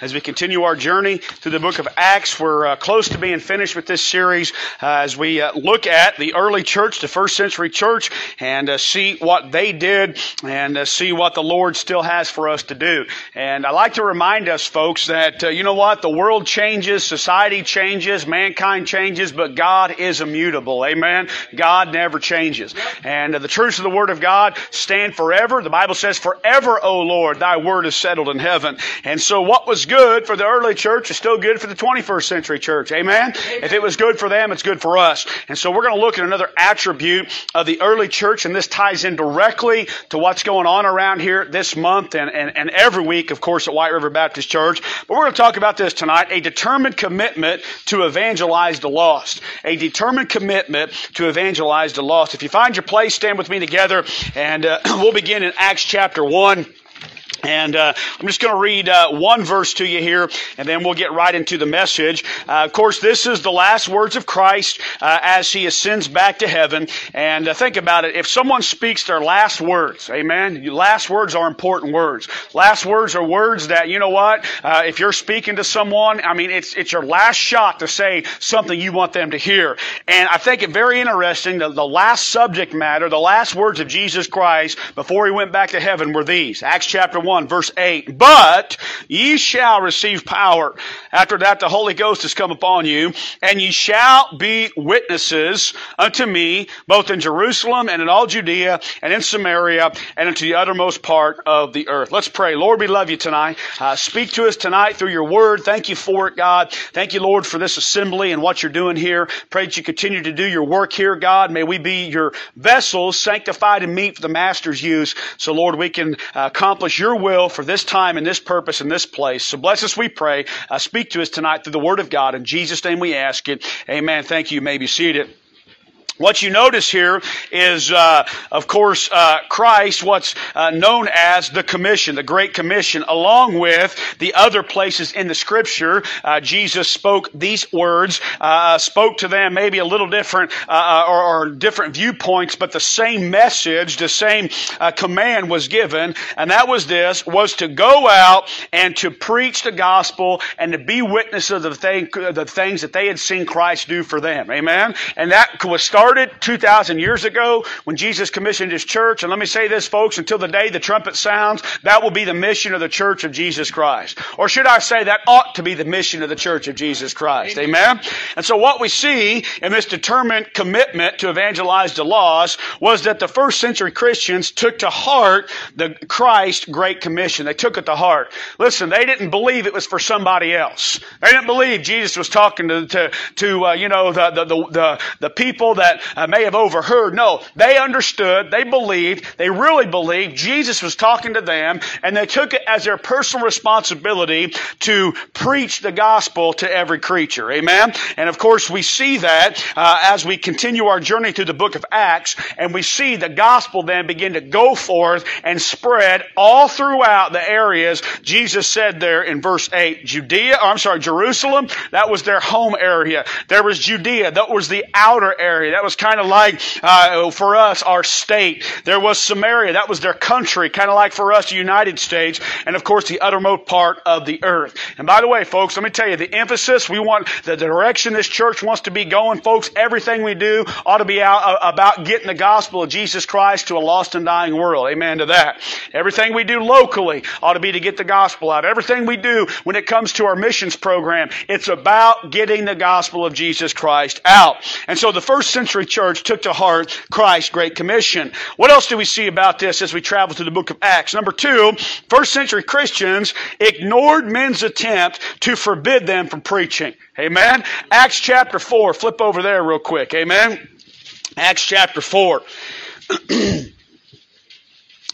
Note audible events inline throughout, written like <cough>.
as we continue our journey through the book of Acts. We're uh, close to being finished with this series uh, as we uh, look at the early church, the first century church, and uh, see what they did and uh, see what the Lord still has for us to do. And I like to remind us, folks, that uh, you know what? The world changes, society changes, mankind changes, but God is immutable. Amen. God never changes. And the truths of the Word of God stand forever. The Bible says, "Forever, O Lord, Thy word is settled in heaven." And so what was good for the early church is still good for the 21st century church. Amen? Amen? If it was good for them, it's good for us. And so we're going to look at another attribute of the early church, and this ties in directly to what's going on around here this month and, and, and every week, of course, at White River Baptist Church. But we're going to talk about this tonight, a determined commitment to evangelize the lost. A determined commitment to evangelize the lost. If you find your place, stand with me together, and uh, <clears throat> we'll begin in Acts chapter 1. And uh, I'm just going to read uh, one verse to you here, and then we'll get right into the message. Uh, of course, this is the last words of Christ uh, as he ascends back to heaven. And uh, think about it: if someone speaks their last words, Amen. Last words are important words. Last words are words that you know what? Uh, if you're speaking to someone, I mean, it's it's your last shot to say something you want them to hear. And I think it very interesting. that the last subject matter, the last words of Jesus Christ before he went back to heaven were these: Acts chapter 1, verse 8. But ye shall receive power. After that, the Holy Ghost has come upon you, and ye shall be witnesses unto me, both in Jerusalem and in all Judea and in Samaria and unto the uttermost part of the earth. Let's pray. Lord, we love you tonight. Uh, speak to us tonight through your word. Thank you for it, God. Thank you, Lord, for this assembly and what you're doing here. Pray that you continue to do your work here, God. May we be your vessels, sanctified and meet for the Master's use. So, Lord, we can uh, accomplish your will for this time and this purpose and this place. So bless us, we pray. Uh, speak to us tonight through the Word of God. In Jesus' name we ask it. Amen. Thank you. you may be seated. What you notice here is, uh, of course, uh, Christ, what's uh, known as the Commission, the Great Commission, along with the other places in the Scripture. Uh, Jesus spoke these words, uh, spoke to them maybe a little different uh, or, or, different viewpoints, but the same message, the same command was given, and that was this: was to go out and to preach the gospel and to be witnesses of the, thing, the things that they had seen Christ do for them. Amen. And that was started started 2,000 years ago when Jesus commissioned his church. And let me say this, folks, until the day the trumpet sounds, that will be the mission of the church of Jesus Christ. Or should I say that ought to be the mission of the church of Jesus Christ. Amen? And so what we see in this determined commitment to evangelize the lost was that the first century Christians took to heart the Christ Great Commission. They took it to heart. Listen, they didn't believe it was for somebody else. They didn't believe Jesus was talking to, to, to uh, you know, the, the, the, the people that that uh, may have overheard. No, they understood, they believed, they really believed Jesus was talking to them, and they took it as their personal responsibility to preach the gospel to every creature. Amen? And of course, we see that uh, as we continue our journey through the book of Acts, and we see the gospel then begin to go forth and spread all throughout the areas Jesus said there in verse 8. Judea, I'm sorry, Jerusalem, that was their home area. There was Judea, that was the outer area. That was kind of like, uh, for us, our state. There was Samaria. That was their country, kind of like for us, the United States. And of course, the uttermost part of the earth. And by the way, folks, let me tell you, the emphasis we want, the direction this church wants to be going, folks, everything we do ought to be out, uh, about getting the gospel of Jesus Christ to a lost and dying world. Amen to that. Everything we do locally ought to be to get the gospel out. Everything we do when it comes to our missions program, it's about getting the gospel of Jesus Christ out. And so the first century century church took to heart Christ's Great Commission. What else do we see about this as we travel through the book of Acts? Number two, first century Christians ignored men's attempt to forbid them from preaching. Amen. Acts chapter 4. Flip over there real quick. Amen. Acts chapter 4. <clears throat>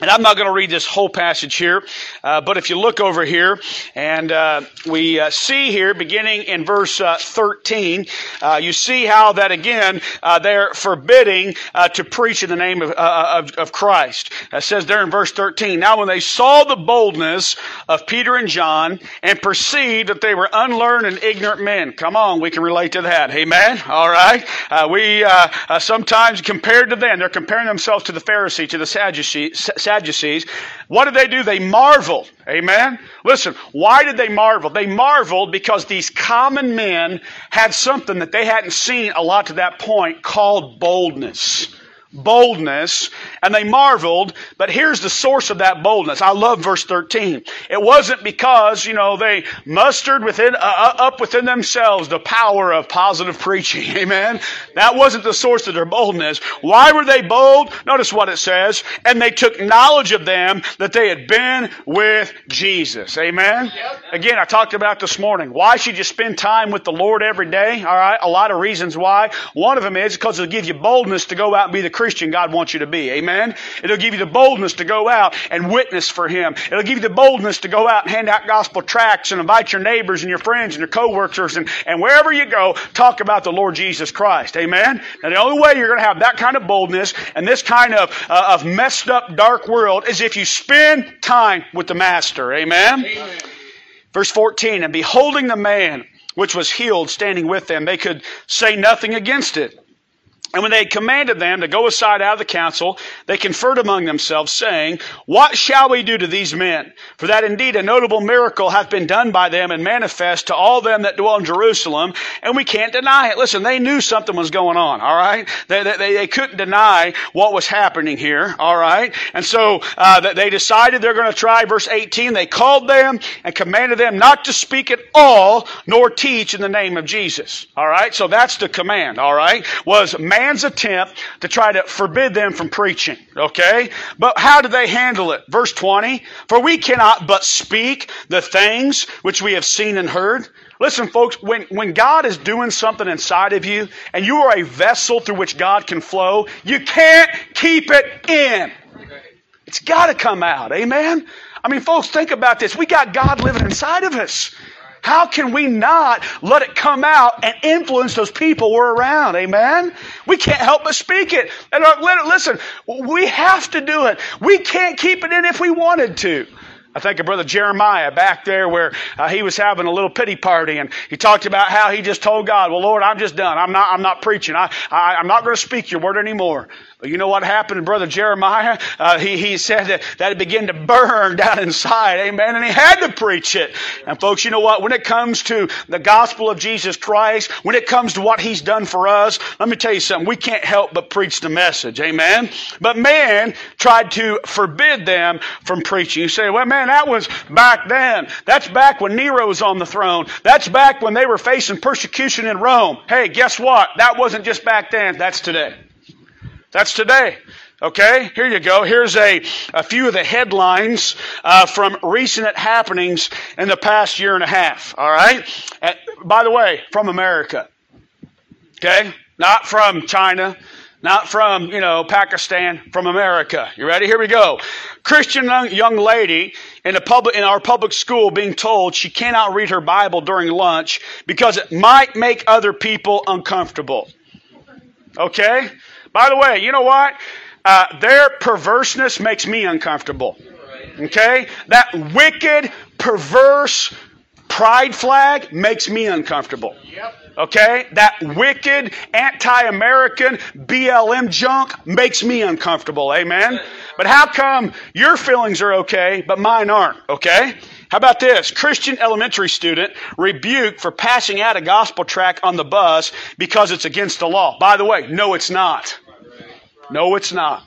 And I'm not going to read this whole passage here, uh, but if you look over here, and uh, we uh, see here, beginning in verse uh, 13, uh, you see how that again uh, they're forbidding to preach in the name of, of, of Christ. It says there in verse 13, Now when they saw the boldness of Peter and John and perceived that they were unlearned and ignorant men, come on, we can relate to that. Amen. All right. we sometimes compared to them, they're comparing themselves to the Pharisee, to the Sadducee Sadducees. What did they do? They marveled. Amen? Listen, why did they marvel? They marveled because these common men had something that they hadn't seen a lot to that point called boldness boldness and they marveled but here's the source of that boldness. I love verse 13 it wasn't because you know they mustered within uh, uh up within themselves the power of positive preaching. <laughs> Amen? That wasn't the source of their boldness. Why were they bold? Notice what it says. And they took knowledge of them that they had been with jesus. Amen? Again i talked about this morning. Why should you spend time with the lord every day? All right? A lot of reasons why. One of them is because it'll give you boldness to go out and be the Christian God wants you to be. Amen? It'll give you the boldness to go out and witness for Him. It'll give you the boldness to go out and hand out gospel tracts and invite your neighbors and your friends and your coworkers and, and wherever you go, talk about the Lord Jesus Christ. Amen? Now the only way you're going to have that kind of boldness and this kind of, uh, of messed up dark world is if you spend time with the Master. Amen? Amen. Verse 14, and beholding the man which was healed standing with them, they could say nothing against it. And when they commanded them to go aside out of the council, they conferred among themselves, saying, What shall we do to these men? For that indeed a notable miracle hath been done by them and manifest to all them that dwell in Jerusalem, and we can't deny it. Listen, they knew something was going on, all right? They, they, they couldn't deny what was happening here, all right? And so uh, they decided they're going to try. Verse 18, they called them and commanded them not to speak at all, nor teach in the name of Jesus, all right? So that's the command, all right? Was man man's attempt to try to forbid them from preaching. Okay? But how do they handle it? Verse 20, for we cannot but speak the things which we have seen and heard. Listen, folks, when, when God is doing something inside of you and you are a vessel through which God can flow, you can't keep it in. It's got to come out. Amen? I mean, folks, think about this. We got God living inside of us. How can we not let it come out and influence those people we're around? Amen? We can't help but speak it. And uh, listen, we have to do it. We can't keep it in if we wanted to. I think of Brother Jeremiah back there where uh, he was having a little pity party and he talked about how he just told God, well, Lord, I'm just done. I'm not, I'm not preaching. I, I, I'm not going to speak your word anymore. But you know what happened to Brother Jeremiah? Uh, he, he said that, that it began to burn <laughs> down inside. Amen. And he had to preach it. And folks, you know what? When it comes to the gospel of Jesus Christ, when it comes to what he's done for us, let me tell you something. We can't help but preach the message. Amen. But man tried to forbid them from preaching. You say, well, man, that was back then. That's back when Nero was on the throne. That's back when they were facing persecution in Rome. Hey, guess what? That wasn't just back then. That's today. That's today. Okay, here you go. Here's a, a few of the headlines uh, from recent happenings in the past year and a half. All right. By the way, from America. Okay, not from China, not from you know Pakistan, from America. You ready? Here we go. Christian young lady in a public in our public school being told she cannot read her Bible during lunch because it might make other people uncomfortable. Okay. By the way, you know what? Uh, their perverseness makes me uncomfortable. Okay? That wicked, perverse pride flag makes me uncomfortable. Okay? That wicked, anti American BLM junk makes me uncomfortable. Amen? But how come your feelings are okay, but mine aren't? Okay? How about this? Christian elementary student rebuked for passing out a gospel tract on the bus because it's against the law. By the way, no, it's not. No, it's not.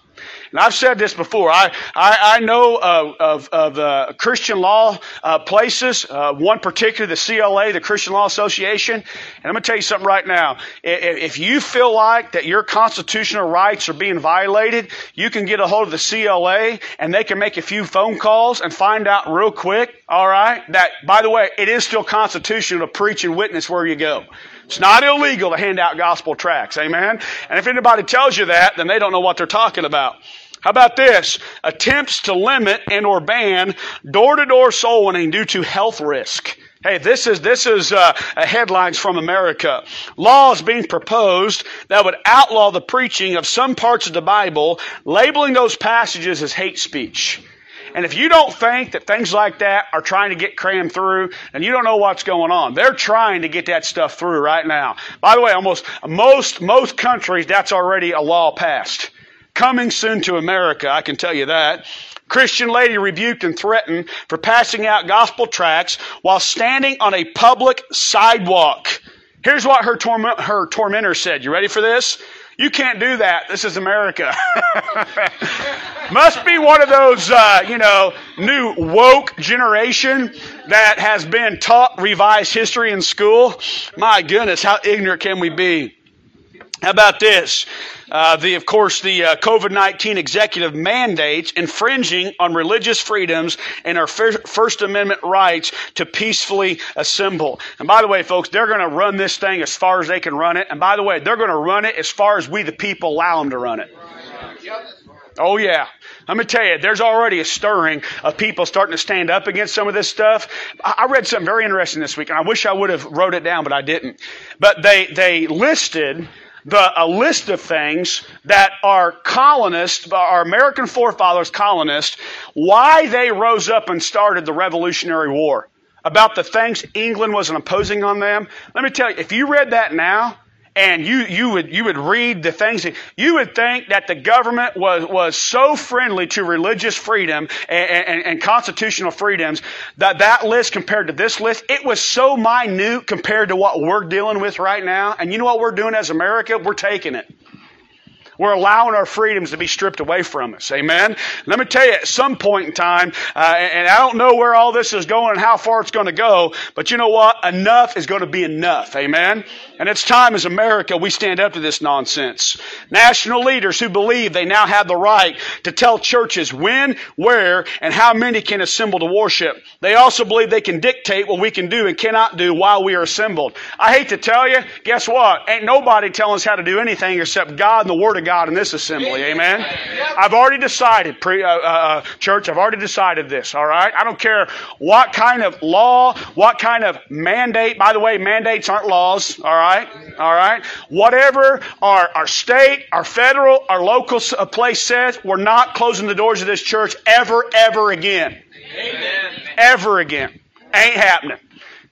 And I've said this before. I, I, I know of, of, of uh, Christian law uh, places, uh, one particular, the CLA, the Christian Law Association. And I'm going to tell you something right now. If you feel like that your constitutional rights are being violated, you can get a hold of the CLA and they can make a few phone calls and find out real quick, all right, that, by the way, it is still constitutional to preach and witness where you go. It's not illegal to hand out gospel tracts. Amen? And if anybody tells you that, then they don't know what they're talking about. How about this? Attempts to limit and or ban door-to-door soul winning due to health risk. Hey, this is this is uh, headlines from America. Laws being proposed that would outlaw the preaching of some parts of the Bible, labeling those passages as hate speech. And if you don't think that things like that are trying to get crammed through, then you don't know what's going on. They're trying to get that stuff through right now. By the way, almost most most countries that's already a law passed. Coming soon to America, I can tell you that. Christian lady rebuked and threatened for passing out gospel tracts while standing on a public sidewalk. Here's what her, her tormentor said. You ready for this? You can't do that. This is America. <laughs> Must be one of those, uh, you know, new woke generation that has been taught revised history in school. My goodness, how ignorant can we be? How about this? Uh, the, of course, the uh, COVID 19 executive mandates infringing on religious freedoms and our First Amendment rights to peacefully assemble. And by the way, folks, they're going to run this thing as far as they can run it. And by the way, they're going to run it as far as we, the people, allow them to run it. Oh, yeah. Let me tell you, there's already a stirring of people starting to stand up against some of this stuff. I read something very interesting this week, and I wish I would have wrote it down, but I didn't. But they, they listed the, a list of things that our colonists, our American forefathers colonists, why they rose up and started the Revolutionary War. About the things England was imposing on them. Let me tell you, if you read that now, and you, you would, you would read the things, you would think that the government was, was so friendly to religious freedom and, and, and constitutional freedoms that that list compared to this list, it was so minute compared to what we're dealing with right now. And you know what we're doing as America? We're taking it. We're allowing our freedoms to be stripped away from us. Amen. Let me tell you, at some point in time, uh, and I don't know where all this is going and how far it's going to go, but you know what? Enough is going to be enough. Amen. And it's time as America we stand up to this nonsense. National leaders who believe they now have the right to tell churches when, where, and how many can assemble to worship. They also believe they can dictate what we can do and cannot do while we are assembled. I hate to tell you, guess what? Ain't nobody telling us how to do anything except God and the Word of God in this assembly. Amen. I've already decided, pre, uh, uh, uh, church. I've already decided this. All right. I don't care what kind of law, what kind of mandate. By the way, mandates aren't laws. All right. All right. Whatever our our state, our federal, our local uh, place says, we're not closing the doors of this church ever, ever again. Amen. Ever again. Ain't happening.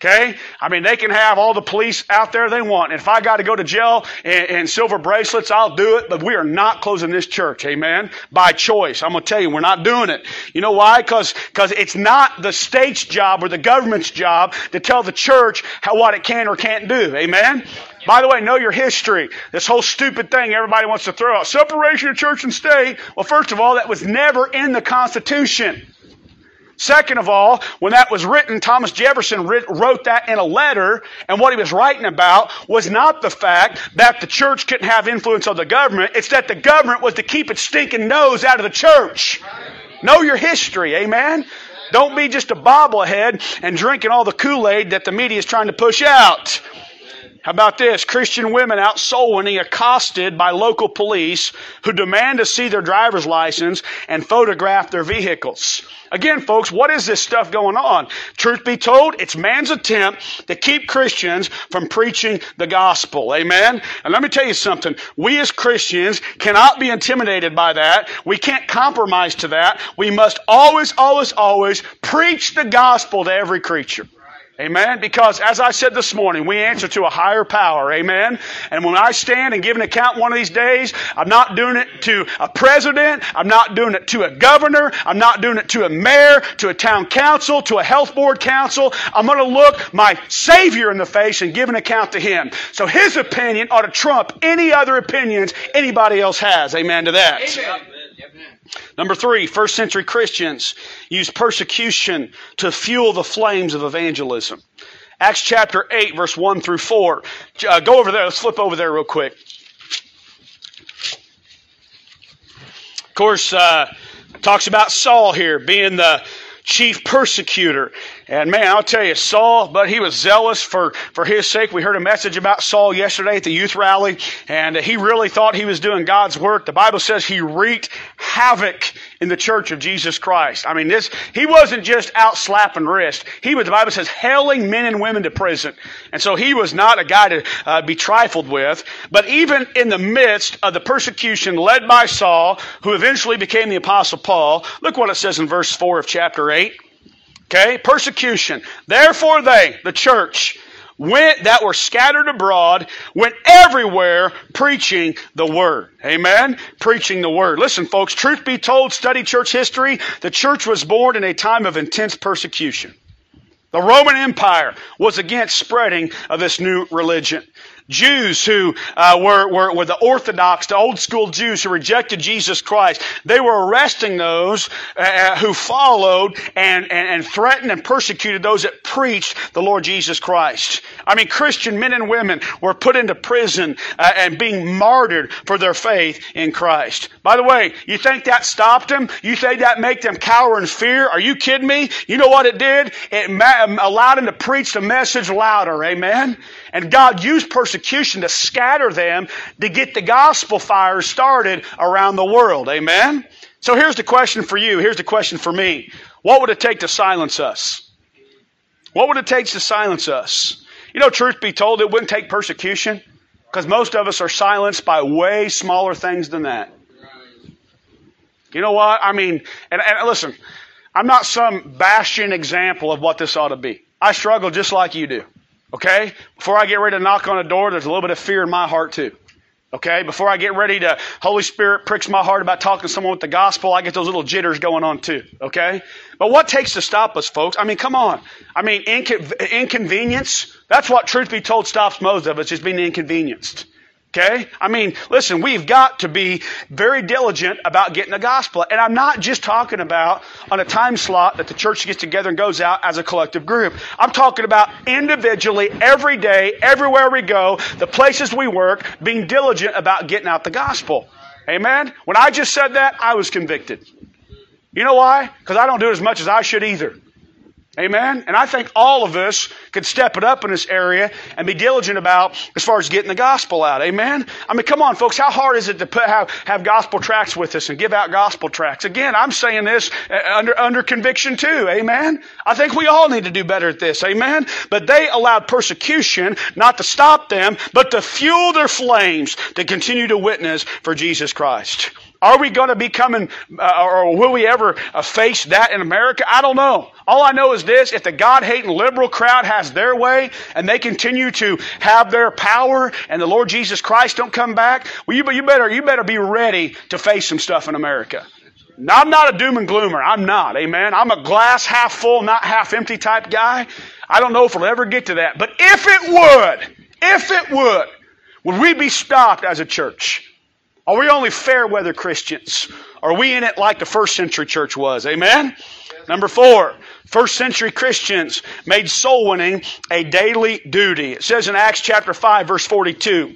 Okay? I mean, they can have all the police out there they want. And if I got to go to jail and, silver bracelets, I'll do it. But we are not closing this church. Amen? By choice. I'm going to tell you, we're not doing it. You know why? Because it's not the state's job or the government's job to tell the church how, what it can or can't do. Amen? By the way, know your history. This whole stupid thing everybody wants to throw out. Separation of church and state. Well, first of all, that was never in the Constitution. Second of all, when that was written, Thomas Jefferson wrote that in a letter, and what he was writing about was not the fact that the church couldn't have influence on the government, it's that the government was to keep its stinking nose out of the church. Know your history, amen? Don't be just a bobblehead and drinking all the Kool-Aid that the media is trying to push out. How about this? Christian women out soul winning accosted by local police who demand to see their driver's license and photograph their vehicles. Again, folks, what is this stuff going on? Truth be told, it's man's attempt to keep Christians from preaching the gospel. Amen? And let me tell you something. We as Christians cannot be intimidated by that. We can't compromise to that. We must always, always, always preach the gospel to every creature. Amen. Because as I said this morning, we answer to a higher power. Amen. And when I stand and give an account one of these days, I'm not doing it to a president. I'm not doing it to a governor. I'm not doing it to a mayor, to a town council, to a health board council. I'm going to look my Savior in the face and give an account to Him. So His opinion ought to trump any other opinions anybody else has. Amen to that. Amen. Number three, first century Christians used persecution to fuel the flames of evangelism. Acts chapter 8, verse 1 through 4. Uh, go over there. Let's flip over there real quick. Of course, uh, talks about Saul here being the chief persecutor. And man, I'll tell you, Saul, but he was zealous for, for his sake. We heard a message about Saul yesterday at the youth rally, and he really thought he was doing God's work. The Bible says he wreaked havoc in the church of Jesus Christ. I mean, this, he wasn't just out slapping wrist. He was, the Bible says, hailing men and women to prison. And so he was not a guy to uh, be trifled with. But even in the midst of the persecution led by Saul, who eventually became the apostle Paul, look what it says in verse 4 of chapter 8. Okay, persecution. Therefore they, the church, went that were scattered abroad went everywhere preaching the word. Amen. Preaching the word. Listen, folks, truth be told, study church history. The church was born in a time of intense persecution. The Roman Empire was against spreading of this new religion. Jews who uh, were, were, were the Orthodox, the old school Jews who rejected Jesus Christ, they were arresting those uh, uh, who followed and, and, and threatened and persecuted those that preached the Lord Jesus Christ. I mean, Christian men and women were put into prison uh, and being martyred for their faith in Christ. By the way, you think that stopped them? You think that made them cower in fear? Are you kidding me? You know what it did? It ma- allowed them to preach the message louder. Amen? And God used persecution to scatter them to get the gospel fire started around the world. Amen? So here's the question for you. Here's the question for me. What would it take to silence us? What would it take to silence us? You know, truth be told, it wouldn't take persecution because most of us are silenced by way smaller things than that. You know what? I mean, and, and listen, I'm not some bastion example of what this ought to be. I struggle just like you do. Okay? Before I get ready to knock on a door, there's a little bit of fear in my heart too. Okay? Before I get ready to, Holy Spirit pricks my heart about talking to someone with the gospel, I get those little jitters going on too. Okay? But what takes to stop us, folks? I mean, come on. I mean, inconvenience, that's what truth be told stops most of us, just being inconvenienced. Okay? I mean, listen, we've got to be very diligent about getting the gospel. And I'm not just talking about on a time slot that the church gets together and goes out as a collective group. I'm talking about individually, every day, everywhere we go, the places we work, being diligent about getting out the gospel. Amen? When I just said that, I was convicted. You know why? Because I don't do it as much as I should either. Amen? And I think all of us could step it up in this area and be diligent about as far as getting the gospel out. Amen? I mean, come on, folks. How hard is it to put, have, have gospel tracts with us and give out gospel tracts? Again, I'm saying this uh, under, under conviction too. Amen? I think we all need to do better at this. Amen? But they allowed persecution not to stop them, but to fuel their flames to continue to witness for Jesus Christ. Are we going to be coming, uh, or will we ever uh, face that in America? I don't know. All I know is this if the God hating liberal crowd has their way and they continue to have their power and the Lord Jesus Christ don't come back, well, you, you, better, you better be ready to face some stuff in America. Now, I'm not a doom and gloomer. I'm not. Amen. I'm a glass half full, not half empty type guy. I don't know if we'll ever get to that. But if it would, if it would, would we be stopped as a church? Are we only fair weather Christians? Are we in it like the first century church was? Amen? Number four, first century Christians made soul winning a daily duty. It says in Acts chapter 5 verse 42,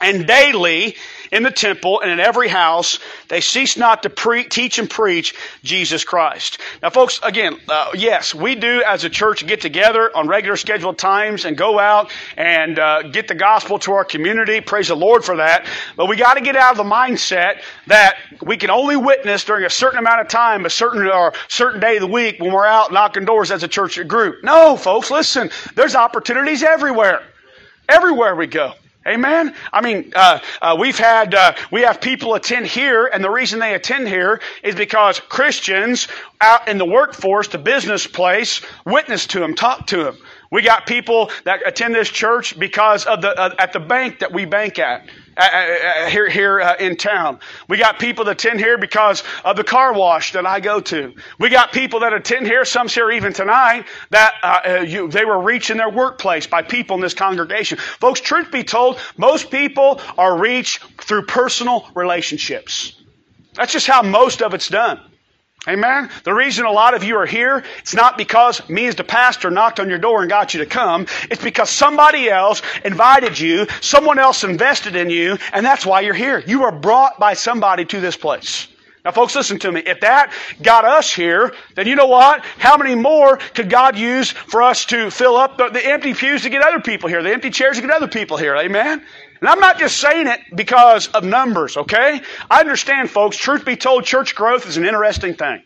and daily in the temple and in every house, they cease not to pre- teach and preach Jesus Christ. Now, folks, again, uh, yes, we do as a church get together on regular scheduled times and go out and uh, get the gospel to our community. Praise the Lord for that. But we got to get out of the mindset that we can only witness during a certain amount of time, a certain or certain day of the week when we're out knocking doors as a church group. No, folks, listen. There's opportunities everywhere. Everywhere we go. Amen. I mean, uh, uh, we've had uh, we have people attend here, and the reason they attend here is because Christians out in the workforce, the business place, witness to them, talk to them. We got people that attend this church because of the uh, at the bank that we bank at. Uh, uh, uh, here, here uh, in town. We got people that attend here because of the car wash that I go to. We got people that attend here, some here even tonight, that uh, uh, you, they were reached in their workplace by people in this congregation. Folks, truth be told, most people are reached through personal relationships. That's just how most of it's done. Amen. The reason a lot of you are here, it's not because me as the pastor knocked on your door and got you to come. It's because somebody else invited you, someone else invested in you, and that's why you're here. You were brought by somebody to this place. Now, folks, listen to me. If that got us here, then you know what? How many more could God use for us to fill up the, the empty pews to get other people here, the empty chairs to get other people here? Amen? And I'm not just saying it because of numbers, okay? I understand, folks, truth be told, church growth is an interesting thing.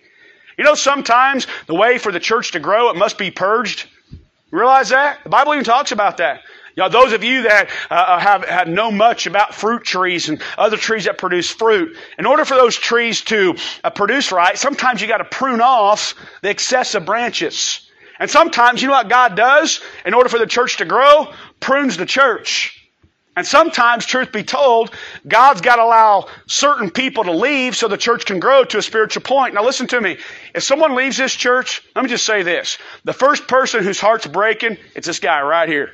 You know, sometimes the way for the church to grow, it must be purged. You realize that? The Bible even talks about that. You know, those of you that uh, uh, have, have know much about fruit trees and other trees that produce fruit, in order for those trees to uh, produce right, sometimes you got to prune off the excessive branches. And sometimes, you know what God does in order for the church to grow? Prunes the church. And sometimes, truth be told, God's got to allow certain people to leave so the church can grow to a spiritual point. Now listen to me. If someone leaves this church, let me just say this. The first person whose heart's breaking, it's this guy right here.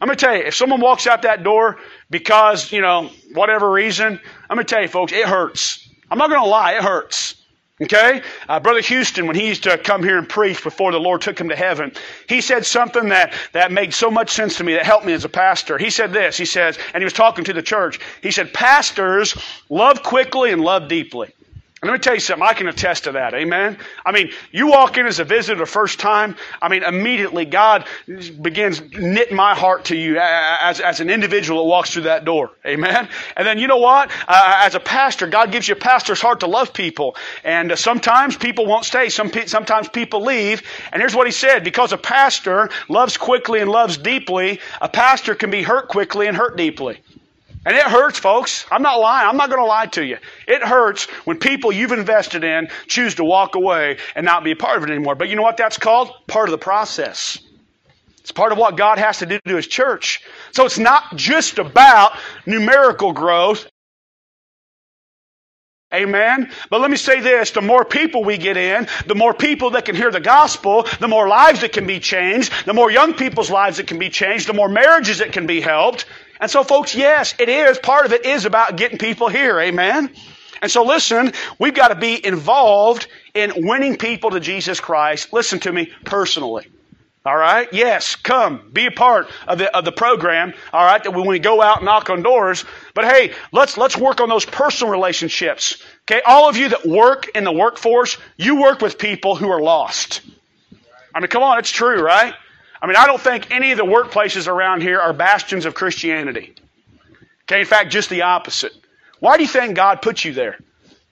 I'm going to tell you, if someone walks out that door because, you know, whatever reason, I'm going to tell you folks, it hurts. I'm not going to lie, it hurts. Okay? Uh, Brother Houston, when he used to come here and preach before the Lord took him to heaven, he said something that, that made so much sense to me, that helped me as a pastor. He said this, he says, and he was talking to the church, he said, pastors love quickly and love deeply. And let me tell you something, I can attest to that. Amen. I mean, you walk in as a visitor the first time, I mean, immediately God begins knitting my heart to you as, as an individual that walks through that door. Amen. And then you know what? Uh, as a pastor, God gives you a pastor's heart to love people. And uh, sometimes people won't stay. Some pe- sometimes people leave. And here's what he said. Because a pastor loves quickly and loves deeply, a pastor can be hurt quickly and hurt deeply. And it hurts, folks. I'm not lying. I'm not going to lie to you. It hurts when people you've invested in choose to walk away and not be a part of it anymore. But you know what that's called? Part of the process. It's part of what God has to do to His church. So it's not just about numerical growth. Amen. But let me say this, the more people we get in, the more people that can hear the gospel, the more lives that can be changed, the more young people's lives that can be changed, the more marriages that can be helped, and so, folks, yes, it is. Part of it is about getting people here. Amen. And so, listen, we've got to be involved in winning people to Jesus Christ. Listen to me personally. All right? Yes, come, be a part of the, of the program. All right? That we when we go out and knock on doors. But hey, let's, let's work on those personal relationships. Okay? All of you that work in the workforce, you work with people who are lost. I mean, come on, it's true, right? I mean, I don't think any of the workplaces around here are bastions of Christianity. Okay, in fact, just the opposite. Why do you think God put you there?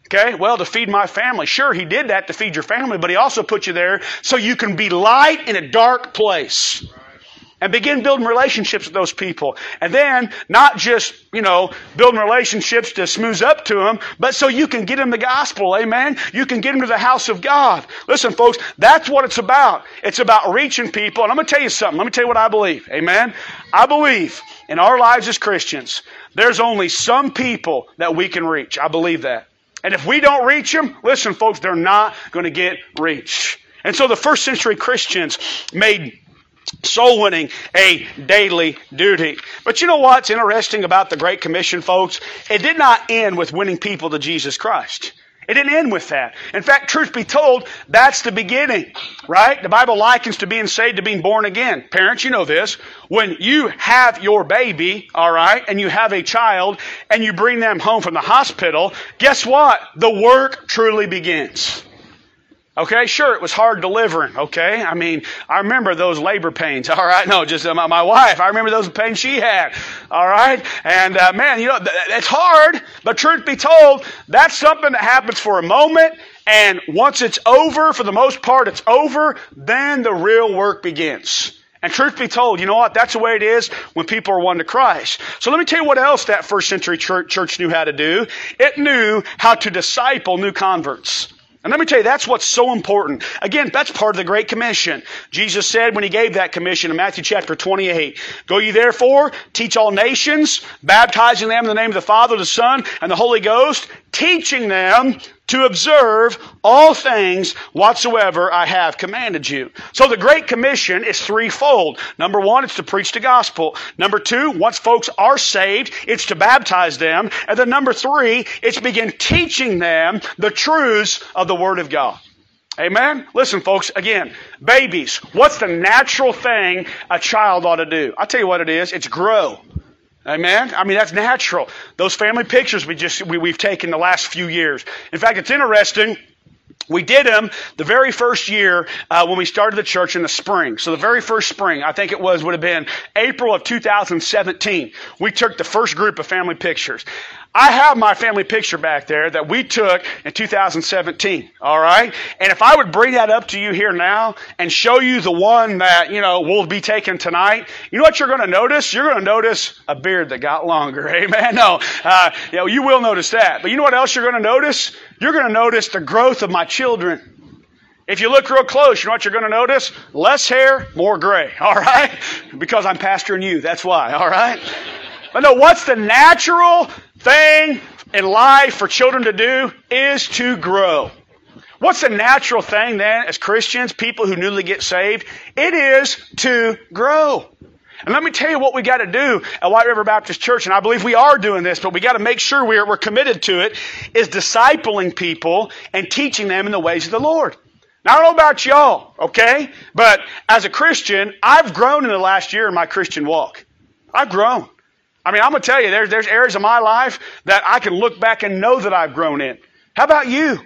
Okay, well, to feed my family. Sure, He did that to feed your family, but He also put you there so you can be light in a dark place and begin building relationships with those people. And then not just, you know, building relationships to smooth up to them, but so you can get them the gospel. Amen. You can get them to the house of God. Listen, folks, that's what it's about. It's about reaching people. And I'm going to tell you something. Let me tell you what I believe. Amen. I believe in our lives as Christians, there's only some people that we can reach. I believe that. And if we don't reach them, listen, folks, they're not going to get reached. And so the first century Christians made soul winning a daily duty. But you know what's interesting about the Great Commission, folks? It did not end with winning people to Jesus Christ. It didn't end with that. In fact, truth be told, that's the beginning, right? The Bible likens to being saved to being born again. Parents, you know this. When you have your baby, alright, and you have a child, and you bring them home from the hospital, guess what? The work truly begins. Okay, sure, it was hard delivering. Okay, I mean, I remember those labor pains. <laughs> All right, no, just uh, my, my, wife. I remember those pains she had. All right, and uh, man, you know, th- it's hard. But truth be told, that's something that happens for a moment, and once it's over, for the most part, it's over. Then the real work begins. And truth be told, you know what? That's the way it is when people are won to Christ. So let me tell you what else that first century church knew how to do. It knew how to disciple new converts. And let me tell you, that's what's so important. Again, that's part of the Great Commission. Jesus said when he gave that commission in Matthew chapter 28, Go ye therefore, teach all nations, baptizing them in the name of the Father, the Son, and the Holy Ghost, teaching them to observe all things whatsoever I have commanded you. So the Great Commission is threefold. Number one, it's to preach the gospel. Number two, once folks are saved, it's to baptize them. And then number three, it's begin teaching them the truths of the Word of God. Amen? Listen, folks, again, babies, what's the natural thing a child ought to do? I'll tell you what it is. It's grow. Amen. I mean, that's natural. Those family pictures we just, we, we've taken the last few years. In fact, it's interesting. We did them the very first year uh, when we started the church in the spring. So the very first spring, I think it was, would have been April of 2017. We took the first group of family pictures. I have my family picture back there that we took in 2017. All right. And if I would bring that up to you here now and show you the one that, you know, will be taken tonight, you know what you're going to notice? You're going to notice a beard that got longer. <laughs> Amen. No, uh, you know, you will notice that. But you know what else you're going to notice? You're going to notice the growth of my children. If you look real close, you know what you're going to notice? Less hair, more gray. <laughs> All right? Because I'm pastoring you. That's why. All right? But no, what's the natural thing in life for children to do is to grow. What's the natural thing then as Christians, people who newly get saved? It is to grow. And let me tell you what we got to do at White River Baptist Church, and I believe we are doing this, but we got to make sure we're, we're committed to it, is discipling people and teaching them in the ways of the Lord. Now, I don't know about y'all, okay? But as a Christian, I've grown in the last year in my Christian walk. I've grown. I mean, I'm going to tell you, there's, there's areas of my life that I can look back and know that I've grown in. How about you?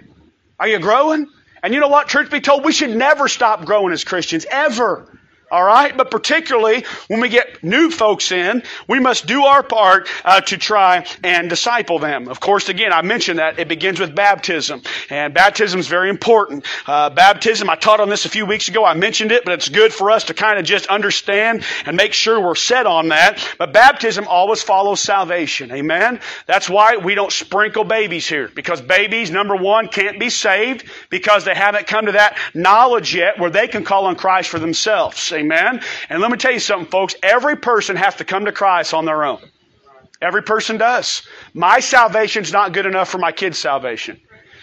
Are you growing? And you know what? Truth be told, we should never stop growing as Christians, ever. All right? But particularly when we get new folks in, we must do our part uh, to try and disciple them. Of course, again, I mentioned that it begins with baptism. And baptism is very important. Uh, baptism, I taught on this a few weeks ago. I mentioned it, but it's good for us to kind of just understand and make sure we're set on that. But baptism always follows salvation. Amen? That's why we don't sprinkle babies here. Because babies, number one, can't be saved because they haven't come to that knowledge yet where they can call on Christ for themselves. Amen. And let me tell you something, folks. Every person has to come to Christ on their own. Every person does. My salvation's not good enough for my kids' salvation.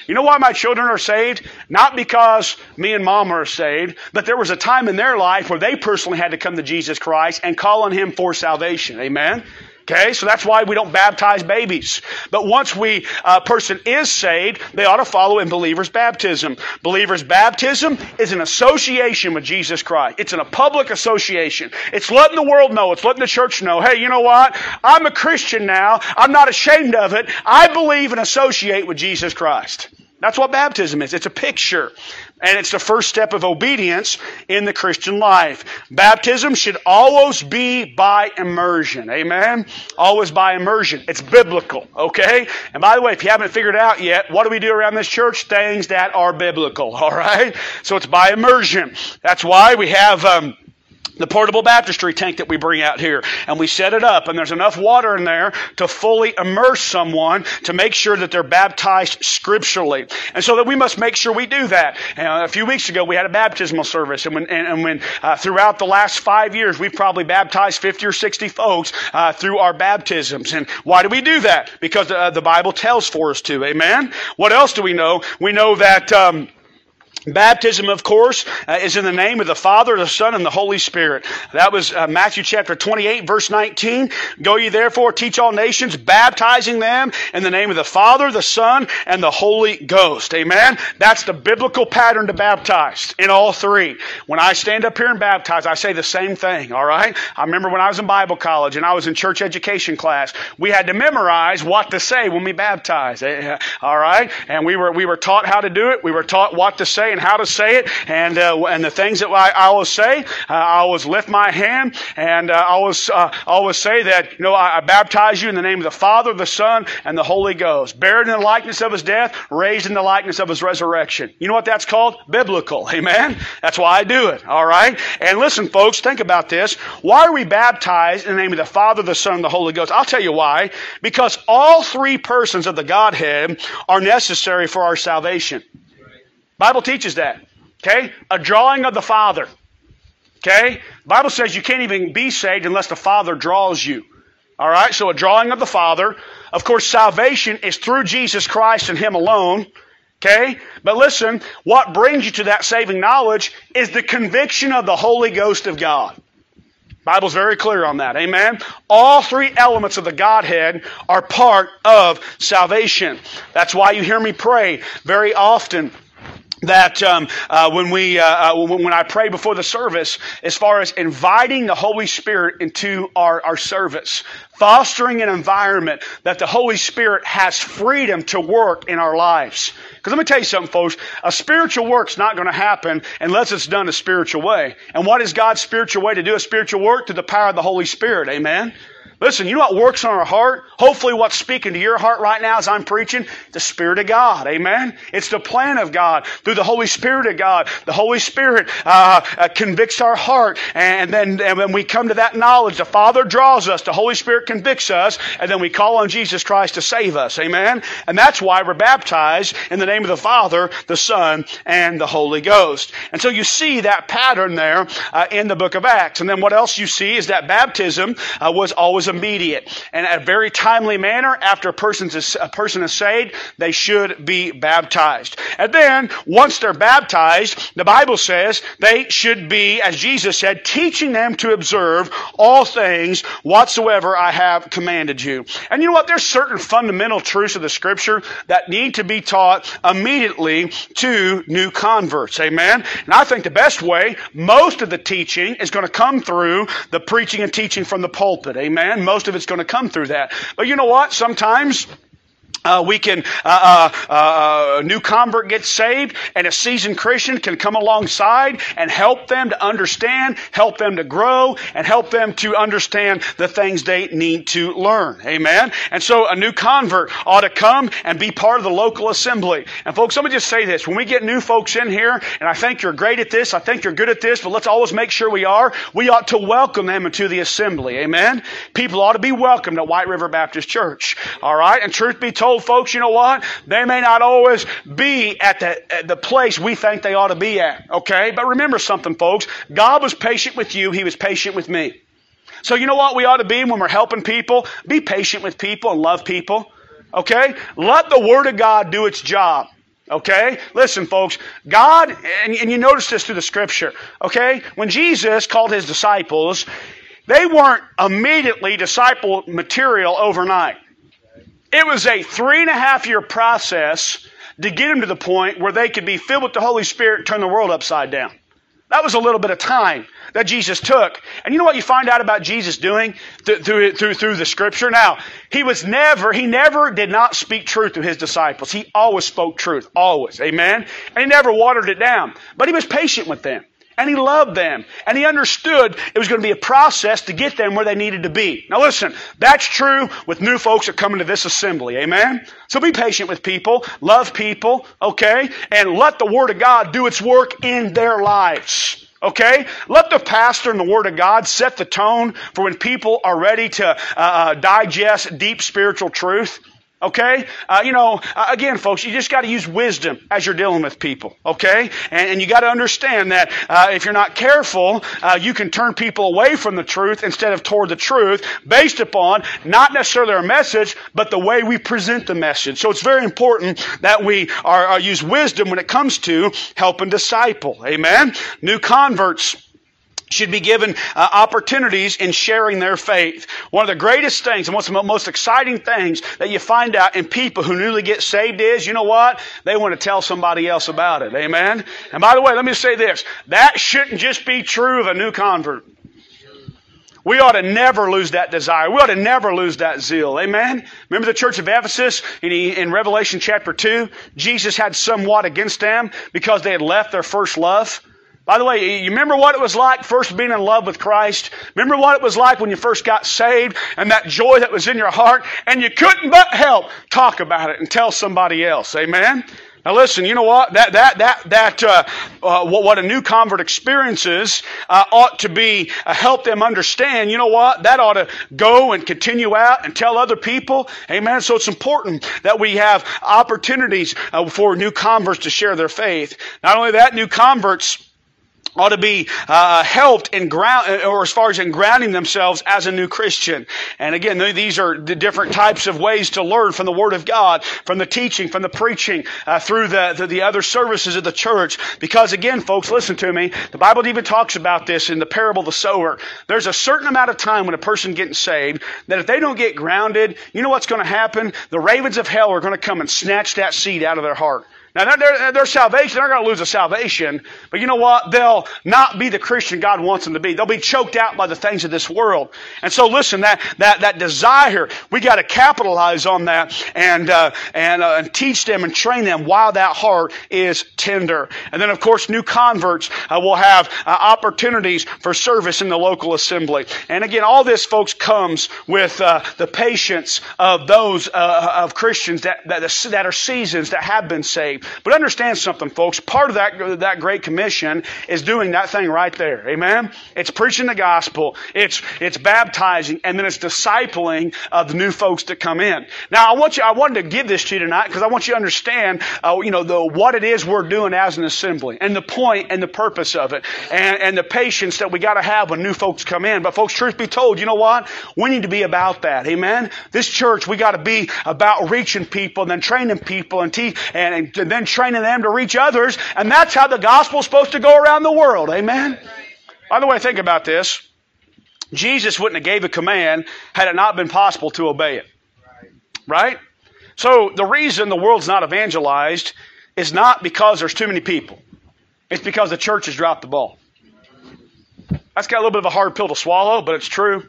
You know why my children are saved? Not because me and mom are saved, but there was a time in their life where they personally had to come to Jesus Christ and call on Him for salvation. Amen? Okay, so that's why we don't baptize babies. But once we a uh, person is saved, they ought to follow in believers' baptism. Believers' baptism is an association with Jesus Christ. It's in a public association. It's letting the world know. It's letting the church know. Hey, you know what? I'm a Christian now. I'm not ashamed of it. I believe and associate with Jesus Christ. That's what baptism is. It's a picture. And it's the first step of obedience in the Christian life. Baptism should always be by immersion. Amen? Always by immersion. It's biblical. Okay? And by the way, if you haven't figured it out yet, what do we do around this church? Things that are biblical. <laughs> Alright? So it's by immersion. That's why we have, um, the portable baptistry tank that we bring out here. And we set it up and there's enough water in there to fully immerse someone to make sure that they're baptized scripturally. And so that we must make sure we do that. A few weeks ago we had a baptismal service and when, and, and when uh, throughout the last five years we've probably baptized 50 or 60 folks uh, through our baptisms. And why do we do that? Because uh, the bible tells for us to. Amen? What else do we know? We know that um, Baptism, of course, uh, is in the name of the Father, the Son, and the Holy Spirit. That was uh, Matthew chapter 28, verse 19. Go ye therefore, teach all nations, baptizing them in the name of the Father, the Son, and the Holy Ghost. Amen? That's the biblical pattern to baptize in all three. When I stand up here and baptize, I say the same thing, all right? I remember when I was in Bible college and I was in church education class, we had to memorize what to say when we baptize. Eh, all right? And we were, we were taught how to do it. We were taught what to say and how to say it. And, uh, and the things that I, I always say, uh, I always lift my hand and uh, I always, uh, always say that, you know, I, I baptize you in the name of the Father, the Son, and the Holy Ghost. Buried in the likeness of his death, raised in the likeness of his resurrection. You know what that's called? Biblical. <laughs> Amen? That's why I do it. All right? And listen, folks, think about this. Why are we baptized in the name of the Father, the Son, and the Holy Ghost? I'll tell you why. Because all three persons of the Godhead are necessary for our salvation. Bible teaches that. Okay? A drawing of the Father. Okay? Bible says you can't even be saved unless the Father draws you. All right? So a drawing of the Father. Of course, salvation is through Jesus Christ and Him alone. Okay? But listen, what brings you to that saving knowledge is the conviction of the Holy Ghost of God. Bible's very clear on that. Amen. All three elements of the Godhead are part of salvation. That's why you hear me pray very often that um, uh, when we uh, uh, when I pray before the service, as far as inviting the Holy Spirit into our, our service, fostering an environment that the Holy Spirit has freedom to work in our lives. Because let me tell you something, folks. A spiritual work's not going to happen unless it's done a spiritual way. And what is God's spiritual way to do a spiritual work? To the power of the Holy Spirit. Amen. Listen, you know what works on our heart? Hopefully, what's speaking to your heart right now as I'm preaching? The Spirit of God. Amen? It's the plan of God through the Holy Spirit of God. The Holy Spirit uh, uh, convicts our heart, and then and when we come to that knowledge, the Father draws us, the Holy Spirit convicts us, and then we call on Jesus Christ to save us. Amen? And that's why we're baptized in the name of the Father, the Son, and the Holy Ghost. And so you see that pattern there uh, in the book of Acts. And then what else you see is that baptism uh, was always immediate. And at a very timely manner, after a, person's, a person is saved, they should be baptized. And then, once they're baptized, the Bible says they should be, as Jesus said, teaching them to observe all things whatsoever I have commanded you. And you know what? There's certain fundamental truths of the scripture that need to be taught immediately to new converts. Amen? And I think the best way, most of the teaching is going to come through the preaching and teaching from the pulpit. Amen? Most of it's going to come through that. But you know what? Sometimes uh, we can, uh, uh, uh, a new convert gets saved, and a seasoned Christian can come alongside and help them to understand, help them to grow, and help them to understand the things they need to learn. Amen. And so a new convert ought to come and be part of the local assembly. And folks, let me just say this: when we get new folks in here, and I think you're great at this, I think you're good at this, but let's always make sure we are. We ought to welcome them into the assembly. Amen. People ought to be welcomed at White River Baptist Church. All right. And truth be told Oh, folks, you know what? They may not always be at the, at the place we think they ought to be at. Okay? But remember something, folks. God was patient with you. He was patient with me. So you know what we ought to be when we're helping people? Be patient with people and love people. Okay? Let the Word of God do its job. Okay? Listen, folks. God, and, and you notice this through the Scripture. Okay? When Jesus called His disciples, they weren't immediately disciple material overnight. It was a three and a half year process to get them to the point where they could be filled with the Holy Spirit and turn the world upside down. That was a little bit of time that Jesus took. And you know what you find out about Jesus doing through, through, through the scripture? Now, he was never, he never did not speak truth to his disciples. He always spoke truth. Always. Amen? And he never watered it down. But he was patient with them. And he loved them. And he understood it was going to be a process to get them where they needed to be. Now listen, that's true with new folks that come into this assembly. Amen? So be patient with people, love people, okay? And let the Word of God do its work in their lives. Okay? Let the pastor and the Word of God set the tone for when people are ready to uh, uh digest deep spiritual truth. Okay? Uh, you know, uh, again, folks, you just got to use wisdom as you're dealing with people. Okay? And, and you got to understand that uh, if you're not careful, uh, you can turn people away from the truth instead of toward the truth based upon not necessarily our message, but the way we present the message. So it's very important that we are, are use wisdom when it comes to helping disciple. Amen? New converts should be given uh, opportunities in sharing their faith. One of the greatest things and one of the most exciting things that you find out in people who newly get saved is, you know what? They want to tell somebody else about it. Amen? And by the way, let me say this. That shouldn't just be true of a new convert. We ought to never lose that desire. We ought to never lose that zeal. Amen? Remember the church of Ephesus in, in Revelation chapter 2? Jesus had somewhat against them because they had left their first love. By the way, you remember what it was like first being in love with Christ? Remember what it was like when you first got saved and that joy that was in your heart and you couldn't but help talk about it and tell somebody else. Amen? Now listen, you know what? That that that that uh, uh, what, what a new convert experiences uh, ought to be uh, help them understand. You know what? That ought to go and continue out and tell other people. Amen. So it's important that we have opportunities uh, for new converts to share their faith. Not only that, new converts ought to be uh, helped in ground, or as far as in grounding themselves as a new Christian. And again, these are the different types of ways to learn from the Word of God, from the teaching, from the preaching, uh, through the, the, the other services of the church. Because again, folks, listen to me. The Bible even talks about this in the parable of the sower. There's a certain amount of time when a person getting saved that if they don't get grounded, you know what's going to happen? The ravens of hell are going to come and snatch that seed out of their heart. Now, their, their salvation, they're going to lose a salvation, but you know what? They'll not be the Christian God wants them to be. They'll be choked out by the things of this world. And so, listen, that that that desire, we got to capitalize on that and uh, and uh, and teach them and train them while that heart is tender. And then, of course, new converts uh, will have uh, opportunities for service in the local assembly. And again, all this, folks, comes with uh, the patience of those uh, of Christians that that, that are seasons that have been saved. But understand something, folks. Part of that, that Great Commission is doing that thing right there. Amen? It's preaching the gospel. It's, it's baptizing and then it's discipling of the new folks that come in. Now, I want you, I wanted to give this to you tonight because I want you to understand, uh, you know, the, what it is we're doing as an assembly and the point and the purpose of it and, and the patience that we got to have when new folks come in. But folks, truth be told, you know what? We need to be about that. Amen? This church, we got to be about reaching people and then training people and, te- and, and then training them to reach others. And that's how the gospel's supposed to go around the world. Amen? By the way, think about this. Jesus wouldn't have gave a command had it not been possible to obey it. Right? So the reason the world's not evangelized is not because there's too many people. It's because the church has dropped the ball. That's got a little bit of a hard pill to swallow, but it's true.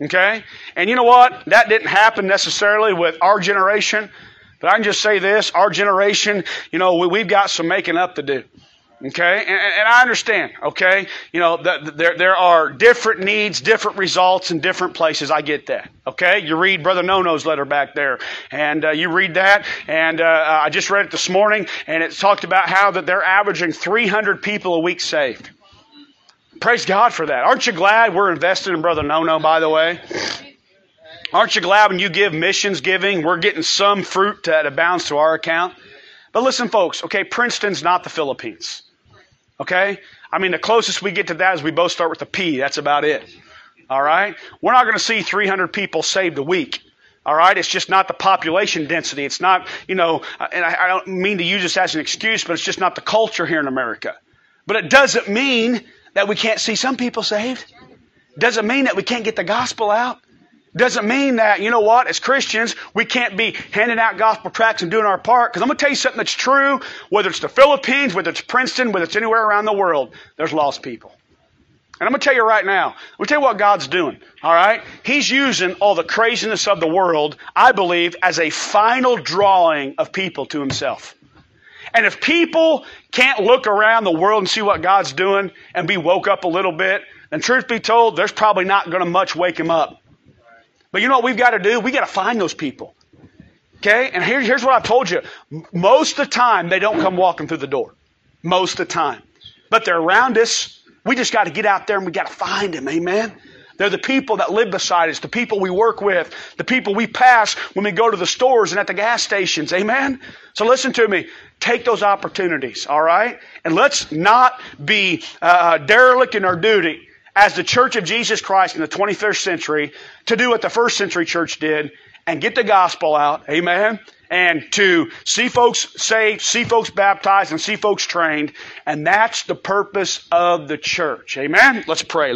Okay? And you know what? That didn't happen necessarily with our generation. But I can just say this, our generation, you know, we, have got some making up to do. Okay? And, and I understand, okay? You know, the, the, there, there are different needs, different results in different places. I get that. Okay? You read Brother Nono's letter back there, and uh, you read that, and uh, I just read it this morning, and it talked about how that they're averaging 300 people a week saved. Praise God for that. Aren't you glad we're invested in Brother Nono, by the way? Aren't you glad when you give missions giving, we're getting some fruit that abounds to our account? But listen, folks, okay, Princeton's not the Philippines. Okay? I mean, the closest we get to that is we both start with a P. That's about it. All right? We're not going to see 300 people saved a week. All right? It's just not the population density. It's not, you know, and I, I don't mean to use this as an excuse, but it's just not the culture here in America. But it doesn't mean that we can't see some people saved. Doesn't mean that we can't get the gospel out. Doesn't mean that, you know what, as Christians, we can't be handing out gospel tracts and doing our part. Because I'm going to tell you something that's true, whether it's the Philippines, whether it's Princeton, whether it's anywhere around the world, there's lost people. And I'm going to tell you right now, I'm going to tell you what God's doing. All right? He's using all the craziness of the world, I believe, as a final drawing of people to Himself. And if people can't look around the world and see what God's doing and be woke up a little bit, then truth be told, there's probably not going to much wake them up. But you know what we've got to do? We've got to find those people. Okay? And here, here's what I've told you. Most of the time, they don't come walking through the door. Most of the time. But they're around us. We just got to get out there and we got to find them. Amen? They're the people that live beside us, the people we work with, the people we pass when we go to the stores and at the gas stations. Amen? So listen to me. Take those opportunities, all right? And let's not be uh, derelict in our duty as the Church of Jesus Christ in the 21st century to do what the first century church did and get the gospel out. Amen. And to see folks saved, see folks baptized, and see folks trained. And that's the purpose of the church. Amen. Let's pray.